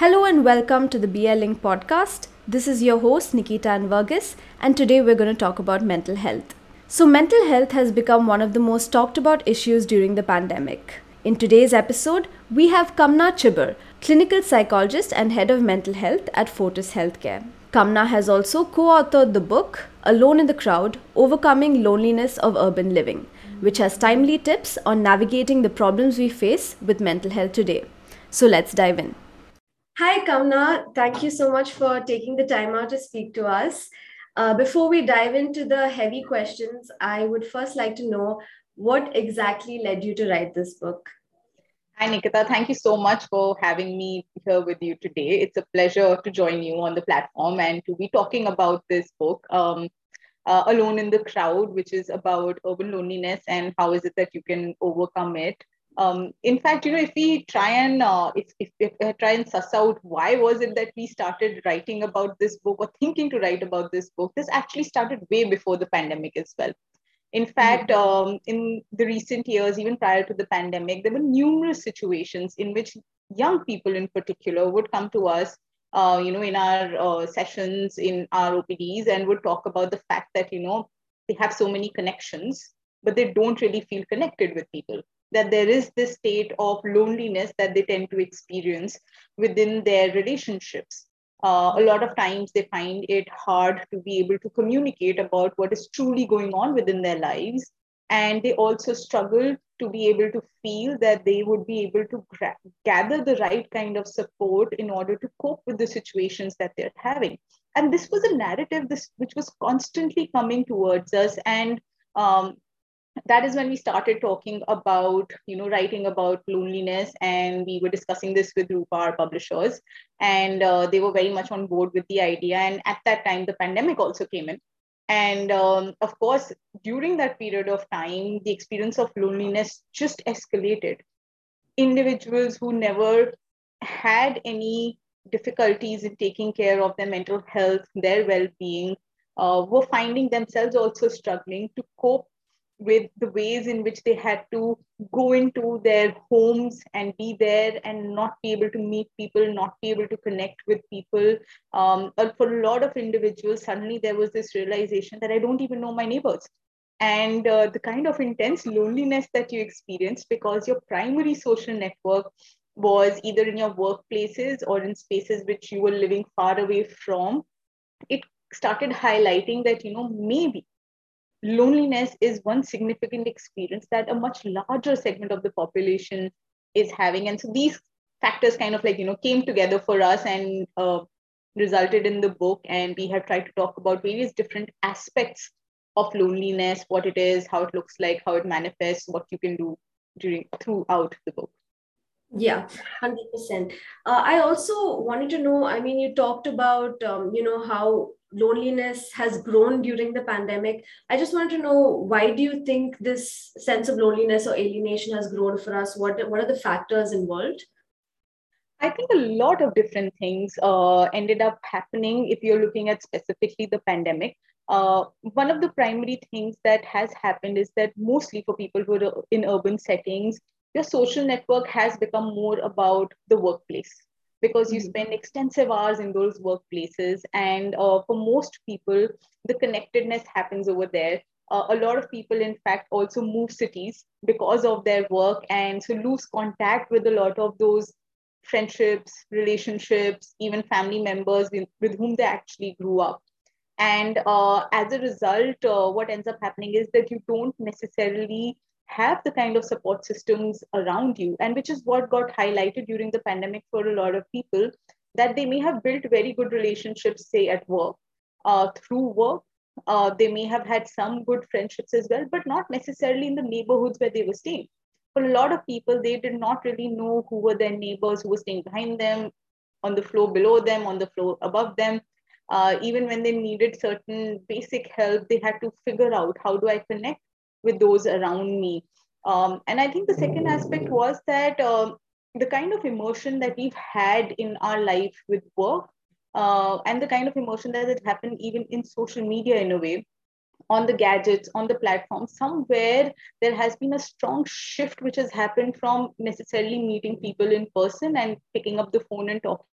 Hello and welcome to the BL Link podcast. This is your host Nikita Anvargis, and today we're going to talk about mental health. So, mental health has become one of the most talked about issues during the pandemic. In today's episode, we have Kamna Chhibber, clinical psychologist and head of mental health at Fortis Healthcare. Kamna has also co authored the book Alone in the Crowd Overcoming Loneliness of Urban Living, which has timely tips on navigating the problems we face with mental health today. So let's dive in. Hi, Kamna. Thank you so much for taking the time out to speak to us. Uh, before we dive into the heavy questions, I would first like to know what exactly led you to write this book? Hi, Nikita. Thank you so much for having me here with you today. It's a pleasure to join you on the platform and to be talking about this book, um, uh, Alone in the Crowd, which is about urban loneliness and how is it that you can overcome it. Um, in fact, you know, if we try and uh, if, if, if we try and suss out why was it that we started writing about this book or thinking to write about this book, this actually started way before the pandemic as well. In fact, mm-hmm. um, in the recent years, even prior to the pandemic, there were numerous situations in which young people, in particular, would come to us, uh, you know, in our uh, sessions, in our OPDs, and would talk about the fact that you know they have so many connections, but they don't really feel connected with people. That there is this state of loneliness that they tend to experience within their relationships uh, a lot of times they find it hard to be able to communicate about what is truly going on within their lives. And they also struggle to be able to feel that they would be able to gra- gather the right kind of support in order to cope with the situations that they're having. And this was a narrative this, which was constantly coming towards us. And um, that is when we started talking about you know writing about loneliness and we were discussing this with rupa our publishers and uh, they were very much on board with the idea and at that time the pandemic also came in. And um, of course during that period of time the experience of loneliness just escalated. Individuals who never had any difficulties in taking care of their mental health their well-being uh, were finding themselves also struggling to cope with the ways in which they had to go into their homes and be there and not be able to meet people, not be able to connect with people. Um, for a lot of individuals, suddenly there was this realization that I don't even know my neighbors. And uh, the kind of intense loneliness that you experienced because your primary social network was either in your workplaces or in spaces which you were living far away from, it started highlighting that, you know, maybe loneliness is one significant experience that a much larger segment of the population is having. And so these factors kind of like you know came together for us and uh, resulted in the book. And we have tried to talk about various different aspects of loneliness what it is how it looks like how it manifests what you can do during throughout the book. Yeah 100% uh, i also wanted to know i mean you talked about um, you know how loneliness has grown during the pandemic. I just want to know why do you think this sense of loneliness or alienation has grown for us? What, what are the factors involved? I think a lot of different things uh, ended up happening if you're looking at specifically the pandemic. Uh, one of the primary things that has happened is that mostly for people who are in urban settings, your social network has become more about the workplace because you mm-hmm. spend extensive hours in those workplaces. And uh, for most people, the connectedness happens over there. Uh, a lot of people, in fact, also move cities because of their work and so lose contact with a lot of those friendships, relationships, even family members with, with whom they actually grew up. And uh, as a result, uh, what ends up happening is that you don't necessarily have the kind of support systems around you and which is what got highlighted during the pandemic for a lot of people that they may have built very good relationships say at work uh, through work. Uh, they may have had some good friendships as well but not necessarily in the neighborhoods where they were staying. For a lot of people they did not really know who were their neighbors who were staying behind them on the floor below them on the floor above them. Uh, even when they needed certain basic help they had to figure out how do i connect with those around me. Um, and I think the second aspect was that uh, the kind of emotion that we've had in our life with work uh, and the kind of emotion that has happened even in social media in a way on the gadgets on the platform somewhere there has been a strong shift which has happened from necessarily meeting people in person and picking up the phone and talking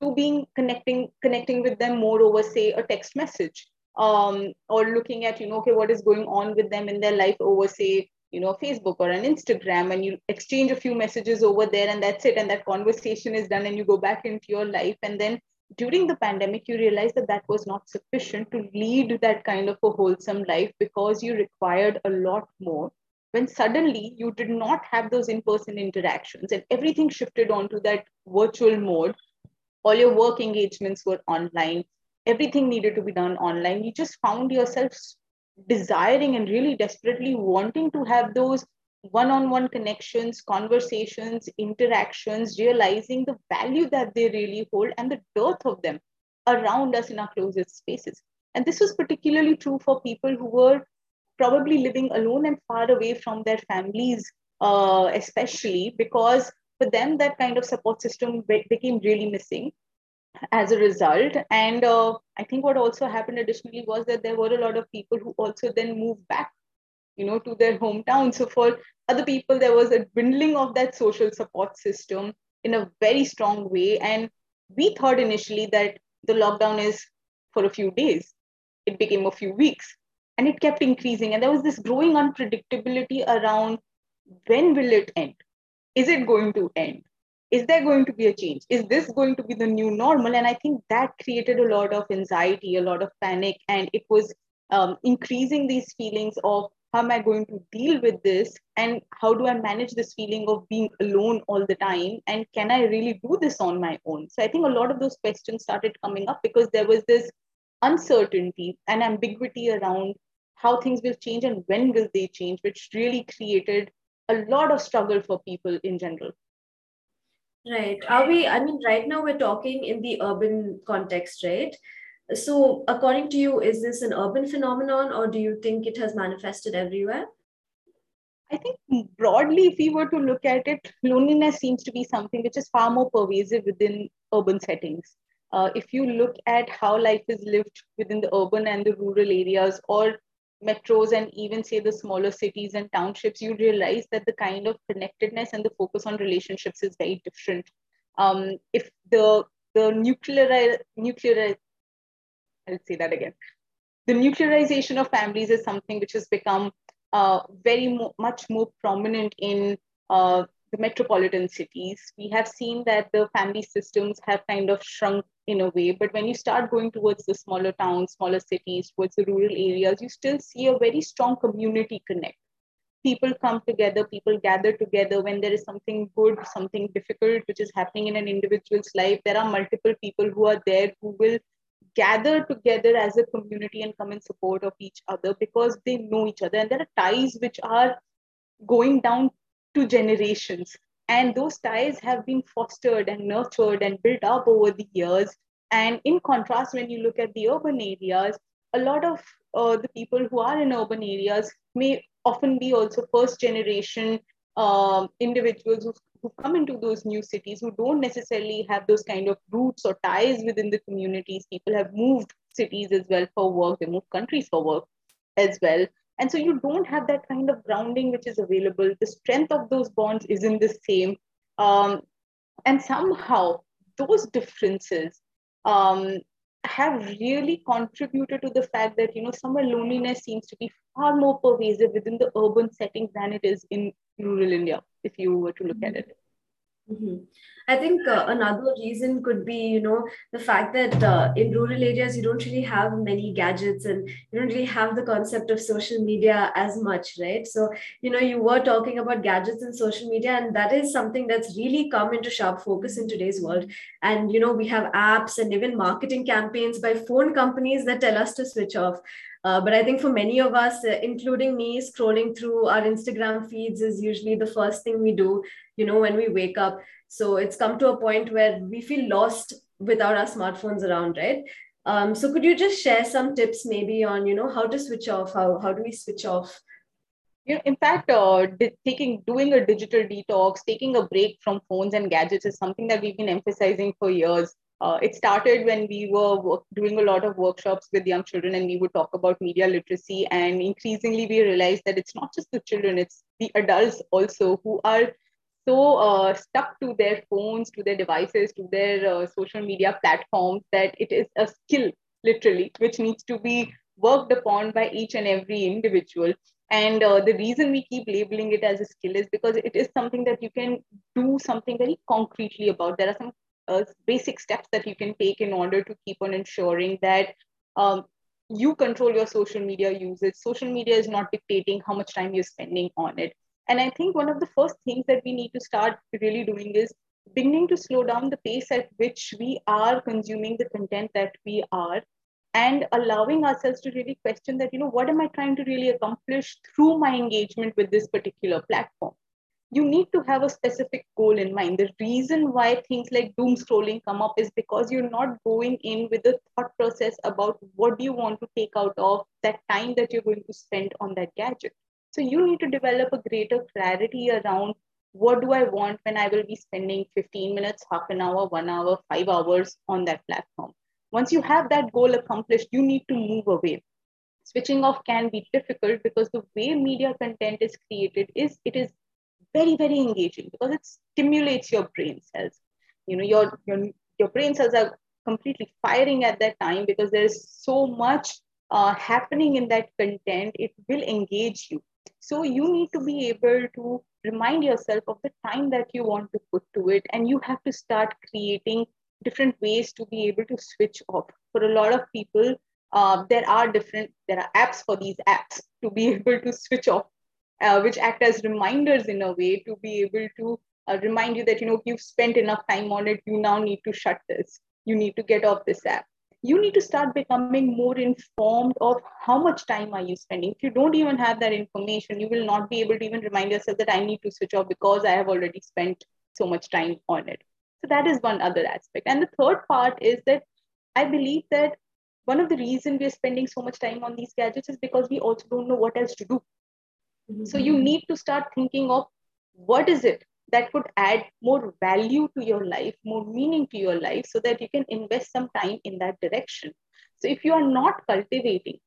to being connecting connecting with them more over say a text message um, or looking at you know okay what is going on with them in their life over say you know facebook or an instagram and you exchange a few messages over there and that's it and that conversation is done and you go back into your life and then during the pandemic you realize that that was not sufficient to lead that kind of a wholesome life because you required a lot more when suddenly you did not have those in-person interactions and everything shifted onto that virtual mode. All your work engagements were online everything needed to be done online. You just found yourself desiring and really desperately wanting to have those one-on-one connections conversations interactions realizing the value that they really hold and the dearth of them around us in our closest spaces. And this was particularly true for people who were probably living alone and far away from their families uh, especially because for them that kind of support system be- became really missing as a result. And uh, I think what also happened additionally was that there were a lot of people who also then moved back, you know, to their hometown. So for other people, there was a dwindling of that social support system in a very strong way. And we thought initially that the lockdown is for a few days. It became a few weeks and it kept increasing. And there was this growing unpredictability around when will it end? Is it going to end? Is there going to be a change? Is this going to be the new normal? And i think that created a lot of anxiety a lot of panic and it was um, increasing these feelings of how am i going to deal with this? And how do i manage this feeling of being alone all the time? And can i really do this on my own? So i think a lot of those questions started coming up because there was this uncertainty and ambiguity around how things will change and when will they change which really created a lot of struggle for people in general Right. Are we, I mean, right now we're talking in the urban context, right? So, according to you, is this an urban phenomenon or do you think it has manifested everywhere? I think broadly, if we were to look at it, loneliness seems to be something which is far more pervasive within urban settings. Uh, if you look at how life is lived within the urban and the rural areas, or metros and even say the smaller cities and townships, you realize that the kind of connectedness and the focus on relationships is very different. Um, if the the nuclear nuclear I'll say that again. The nuclearization of families is something which has become uh, very mo- much more prominent in uh, the metropolitan cities. We have seen that the family systems have kind of shrunk in a way. But when you start going towards the smaller towns, smaller cities, towards the rural areas, you still see a very strong community connect. People come together, people gather together when there is something good, something difficult, which is happening in an individual's life. There are multiple people who are there who will gather together as a community and come in support of each other because they know each other. And there are ties which are going down to generations and those ties have been fostered and nurtured and built up over the years. And in contrast, when you look at the urban areas, a lot of uh, the people who are in urban areas may often be also first generation um, individuals who, who come into those new cities who don't necessarily have those kind of roots or ties within the communities. People have moved cities as well for work, they move countries for work as well. And so you don't have that kind of grounding which is available. The strength of those bonds isn't the same. Um, and somehow those differences um, have really contributed to the fact that, you know, somewhere loneliness seems to be far more pervasive within the urban settings than it is in rural India, if you were to look at it. Mm-hmm. I think uh, another reason could be, you know, the fact that uh, in rural areas you don't really have many gadgets and you don't really have the concept of social media as much, right? So, you know, you were talking about gadgets and social media, and that is something that's really come into sharp focus in today's world. And, you know, we have apps and even marketing campaigns by phone companies that tell us to switch off. Uh, but I think for many of us, uh, including me, scrolling through our Instagram feeds is usually the first thing we do, you know, when we wake up. So it's come to a point where we feel lost without our smartphones around, right? Um, so could you just share some tips maybe on, you know, how to switch off? How, how do we switch off? You know, in fact, uh, taking doing a digital detox, taking a break from phones and gadgets is something that we've been emphasizing for years uh, it started when we were work, doing a lot of workshops with young children and we would talk about media literacy and increasingly we realized that it's not just the children it's the adults also who are so uh, stuck to their phones, to their devices, to their uh, social media platforms that it is a skill, literally, which needs to be worked upon by each and every individual. And uh, the reason we keep labeling it as a skill is because it is something that you can do something very concretely about. There are some uh, basic steps that you can take in order to keep on ensuring that um, you control your social media usage. Social media is not dictating how much time you're spending on it. And I think one of the first things that we need to start really doing is beginning to slow down the pace at which we are consuming the content that we are and allowing ourselves to really question that, you know, what am I trying to really accomplish through my engagement with this particular platform? You need to have a specific goal in mind. The reason why things like doom scrolling come up is because you're not going in with a thought process about what do you want to take out of that time that you're going to spend on that gadget. So you need to develop a greater clarity around what do I want when I will be spending 15 minutes, half an hour, one hour, five hours on that platform once you have that goal accomplished, you need to move away. Switching off can be difficult because the way media content is created is it is very, very engaging because it stimulates your brain cells. You know, your, your, your brain cells are completely firing at that time because there is so much uh, happening in that content, it will engage you. So you need to be able to remind yourself of the time that you want to put to it, and you have to start creating different ways to be able to switch off. For a lot of people, uh, there are different there are apps for these apps to be able to switch off, uh, which act as reminders in a way to be able to uh, remind you that you know you've spent enough time on it. You now need to shut this. You need to get off this app. You need to start becoming more informed of how much time are you spending. If you don't even have that information, you will not be able to even remind yourself that I need to switch off because I have already spent so much time on it. So that is one other aspect. And the third part is that I believe that one of the reasons we're spending so much time on these gadgets is because we also don't know what else to do. Mm-hmm. So you need to start thinking of what is it that could add more value to your life, more meaning to your life, so that you can invest some time in that direction. So if you are not cultivating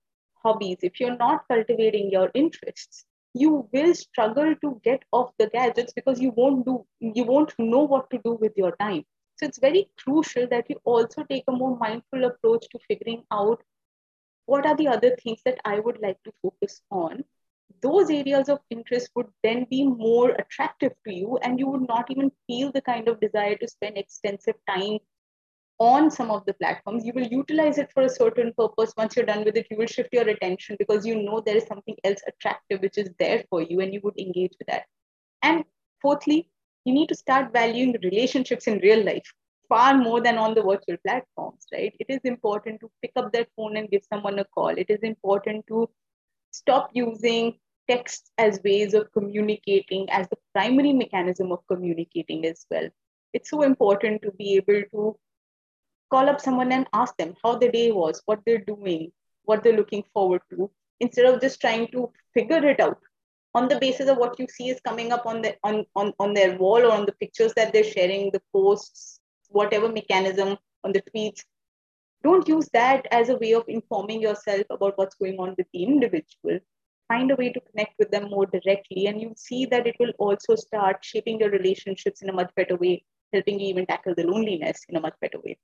hobbies, if you're not cultivating your interests, you will struggle to get off the gadgets because you won't do you won't know what to do with your time so it's very crucial that you also take a more mindful approach to figuring out what are the other things that i would like to focus on those areas of interest would then be more attractive to you and you would not even feel the kind of desire to spend extensive time on some of the platforms, you will utilize it for a certain purpose. Once you're done with it, you will shift your attention because you know there is something else attractive which is there for you and you would engage with that. And fourthly, you need to start valuing relationships in real life far more than on the virtual platforms, right? It is important to pick up that phone and give someone a call. It is important to stop using text as ways of communicating as the primary mechanism of communicating as well. It's so important to be able to call up someone and ask them how the day was, what they're doing, what they're looking forward to, instead of just trying to figure it out on the basis of what you see is coming up on the on, on, on their wall or on the pictures that they're sharing, the posts, whatever mechanism on the tweets. Don't use that as a way of informing yourself about what's going on with the individual. Find a way to connect with them more directly, and you'll see that it will also start shaping your relationships in a much better way, helping you even tackle the loneliness in a much better way.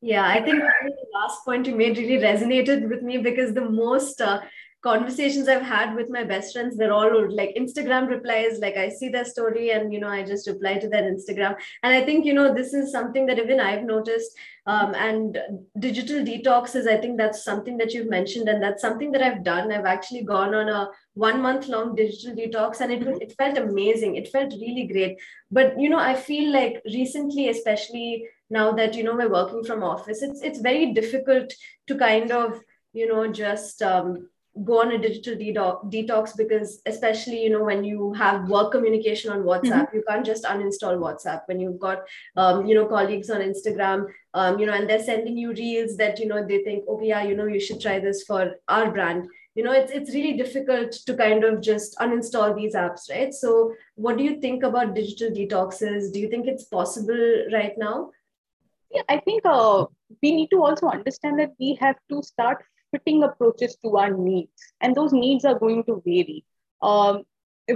Yeah, I think the last point you made really resonated with me because the most uh, conversations I've had with my best friends, they're all like Instagram replies. Like I see their story and, you know, I just reply to their Instagram. And I think, you know, this is something that even I've noticed. Um, and digital detox is, I think that's something that you've mentioned. And that's something that I've done. I've actually gone on a one month long digital detox and it, it felt amazing. It felt really great. But, you know, I feel like recently, especially now that you know we're working from office it's it's very difficult to kind of you know just um, go on a digital detox because especially you know when you have work communication on whatsapp mm-hmm. you can't just uninstall whatsapp. When you've got um, you know colleagues on instagram um, you know and they're sending you reels that you know they think okay yeah you know you should try this for our brand. You know it's it's really difficult to kind of just uninstall these apps right? So what do you think about digital detoxes? Do you think it's possible right now? Yeah, I think uh, we need to also understand that we have to start fitting approaches to our needs, and those needs are going to vary. Um,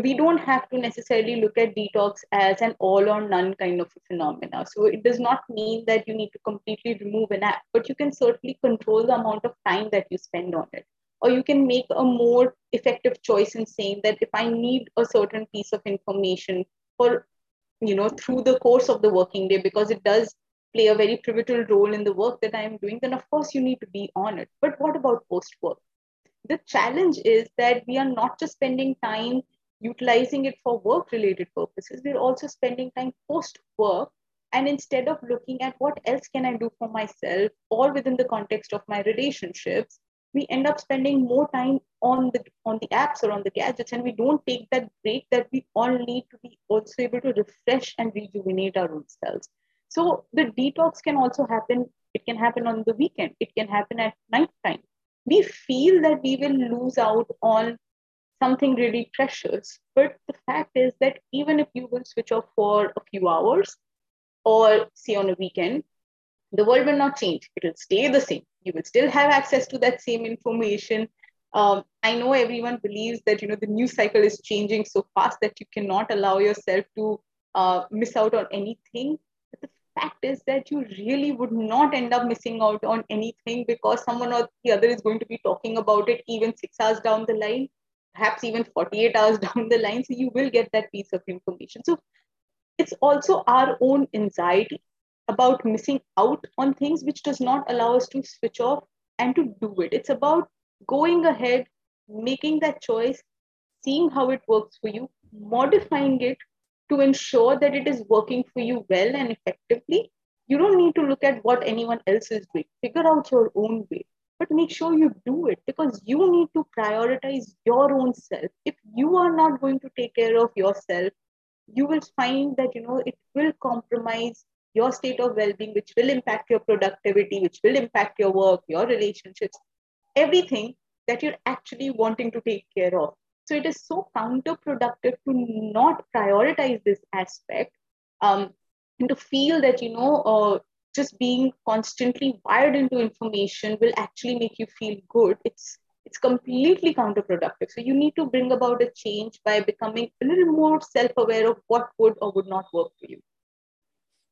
we don't have to necessarily look at detox as an all or none kind of phenomena. So it does not mean that you need to completely remove an app, but you can certainly control the amount of time that you spend on it. Or you can make a more effective choice in saying that if I need a certain piece of information for, you know, through the course of the working day, because it does play a very pivotal role in the work that I'm doing, then of course you need to be on it. But what about post work? The challenge is that we are not just spending time utilizing it for work related purposes, we're also spending time post work. And instead of looking at what else can I do for myself or within the context of my relationships, we end up spending more time on the on the apps or on the gadgets and we don't take that break that we all need to be also able to refresh and rejuvenate our own selves so the detox can also happen it can happen on the weekend it can happen at night time we feel that we will lose out on something really precious. But the fact is that even if you will switch off for a few hours or say on a weekend, the world will not change. It will stay the same. You will still have access to that same information. Um, I know everyone believes that you know the news cycle is changing so fast that you cannot allow yourself to uh, miss out on anything. Fact is that you really would not end up missing out on anything because someone or the other is going to be talking about it even six hours down the line perhaps even 48 hours down the line. So you will get that piece of information. So it's also our own anxiety about missing out on things which does not allow us to switch off and to do it. It's about going ahead, making that choice, seeing how it works for you, modifying it to ensure that it is working for you well and effectively. You don't need to look at what anyone else is doing. Figure out your own way but make sure you do it because you need to prioritize your own self if you are not going to take care of yourself you will find that you know it will compromise your state of well-being which will impact your productivity which will impact your work your relationships everything that you're actually wanting to take care of so it is so counterproductive to not prioritize this aspect um, and to feel that you know uh, just being constantly wired into information will actually make you feel good. It's it's completely counterproductive. So you need to bring about a change by becoming a little more self-aware of what would or would not work for you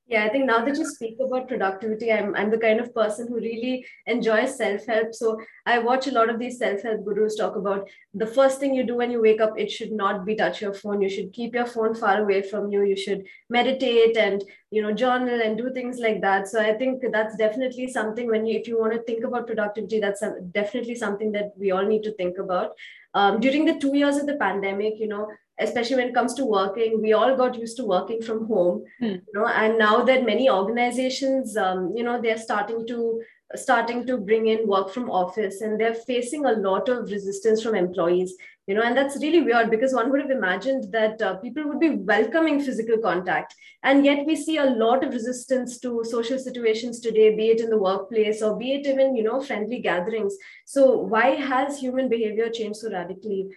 yeah, I think now that you speak about productivity, I'm, I'm the kind of person who really enjoys self help. So I watch a lot of these self help gurus talk about the first thing you do when you wake up, it should not be touch your phone. You should keep your phone far away from you. You should meditate and, you know, journal and do things like that. So I think that's definitely something when you, if you want to think about productivity, that's definitely something that we all need to think about. Um, during the two years of the pandemic, you know, especially when it comes to working we all got used to working from home hmm. you know and now that many organizations um, you know they're starting to starting to bring in work from office and they're facing a lot of resistance from employees you know and that's really weird because one would have imagined that uh, people would be welcoming physical contact. And yet we see a lot of resistance to social situations today be it in the workplace or be it even you know friendly gatherings. So why has human behavior changed so radically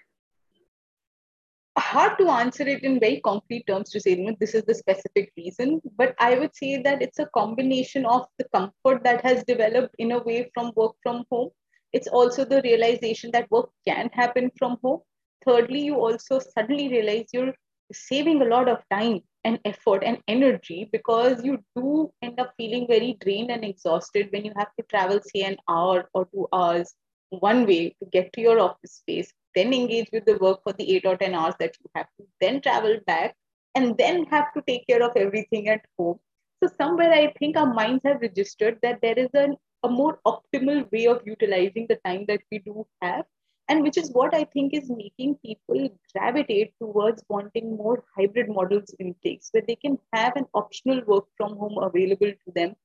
hard to answer it in very concrete terms to say you know, this is the specific reason but i would say that it's a combination of the comfort that has developed in a way from work from home. It's also the realization that work can happen from home. Thirdly you also suddenly realize you're saving a lot of time and effort and energy because you do end up feeling very drained and exhausted when you have to travel say an hour or two hours one way to get to your office space then engage with the work for the eight or 10 hours that you have to, then travel back, and then have to take care of everything at home. So, somewhere I think our minds have registered that there is an, a more optimal way of utilizing the time that we do have, and which is what I think is making people gravitate towards wanting more hybrid models in place where they can have an optional work from home available to them,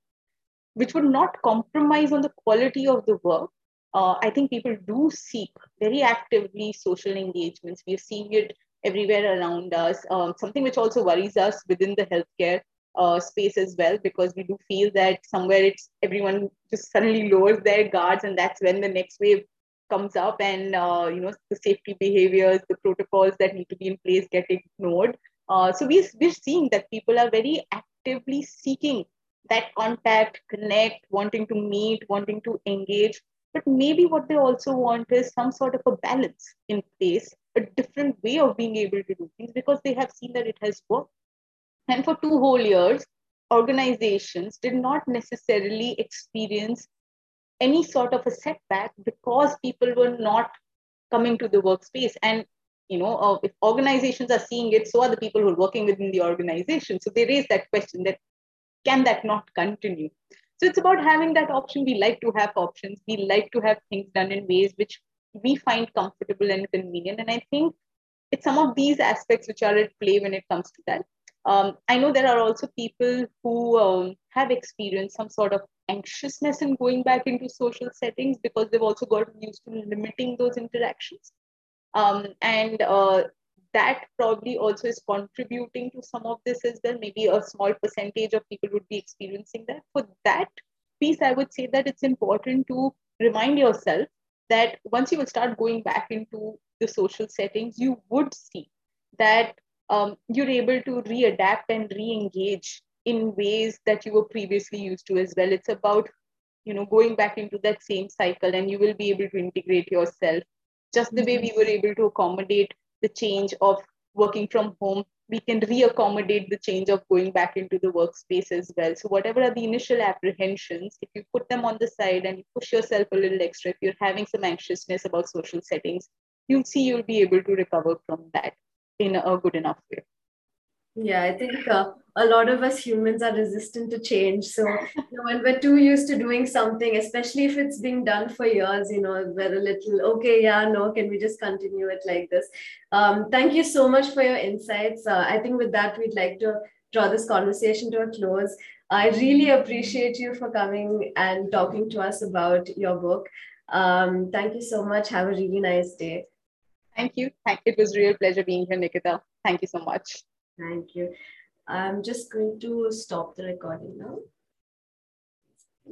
which would not compromise on the quality of the work uh, I think people do seek very actively social engagements. We're seeing it everywhere around us. Um, something which also worries us within the healthcare uh, space as well, because we do feel that somewhere it's everyone just suddenly lowers their guards, and that's when the next wave comes up, and uh, you know the safety behaviors, the protocols that need to be in place get ignored. Uh, so we we're seeing that people are very actively seeking that contact, connect, wanting to meet, wanting to engage but maybe what they also want is some sort of a balance in place a different way of being able to do things because they have seen that it has worked. And for two whole years, organizations did not necessarily experience any sort of a setback because people were not coming to the workspace. And you know, uh, if organizations are seeing it, so are the people who are working within the organization. So they raise that question that can that not continue? So it's about having that option. We like to have options. We like to have things done in ways which we find comfortable and convenient. And I think it's some of these aspects which are at play when it comes to that. Um, I know there are also people who um, have experienced some sort of anxiousness in going back into social settings because they've also gotten used to limiting those interactions. Um, and uh, that probably also is contributing to some of this as well. Maybe a small percentage of people would be experiencing that. For that piece, I would say that it's important to remind yourself that once you will start going back into the social settings, you would see that um, you're able to readapt and re-engage in ways that you were previously used to as well. It's about you know going back into that same cycle, and you will be able to integrate yourself just the way we were able to accommodate the change of working from home we can reaccommodate the change of going back into the workspace as well. So, whatever are the initial apprehensions, if you put them on the side and you push yourself a little extra, if you're having some anxiousness about social settings, you'll see you'll be able to recover from that in a good enough way. Yeah, I think uh, a lot of us humans are resistant to change. So, you know, when we're too used to doing something, especially if it's being done for years, you know, we're a little, okay, yeah, no, can we just continue it like this? Um, thank you so much for your insights. Uh, I think with that, we'd like to draw this conversation to a close. I really appreciate you for coming and talking to us about your book. Um, thank you so much. Have a really nice day. Thank you. It was real pleasure being here, Nikita. Thank you so much. Thank you. I'm just going to stop the recording now.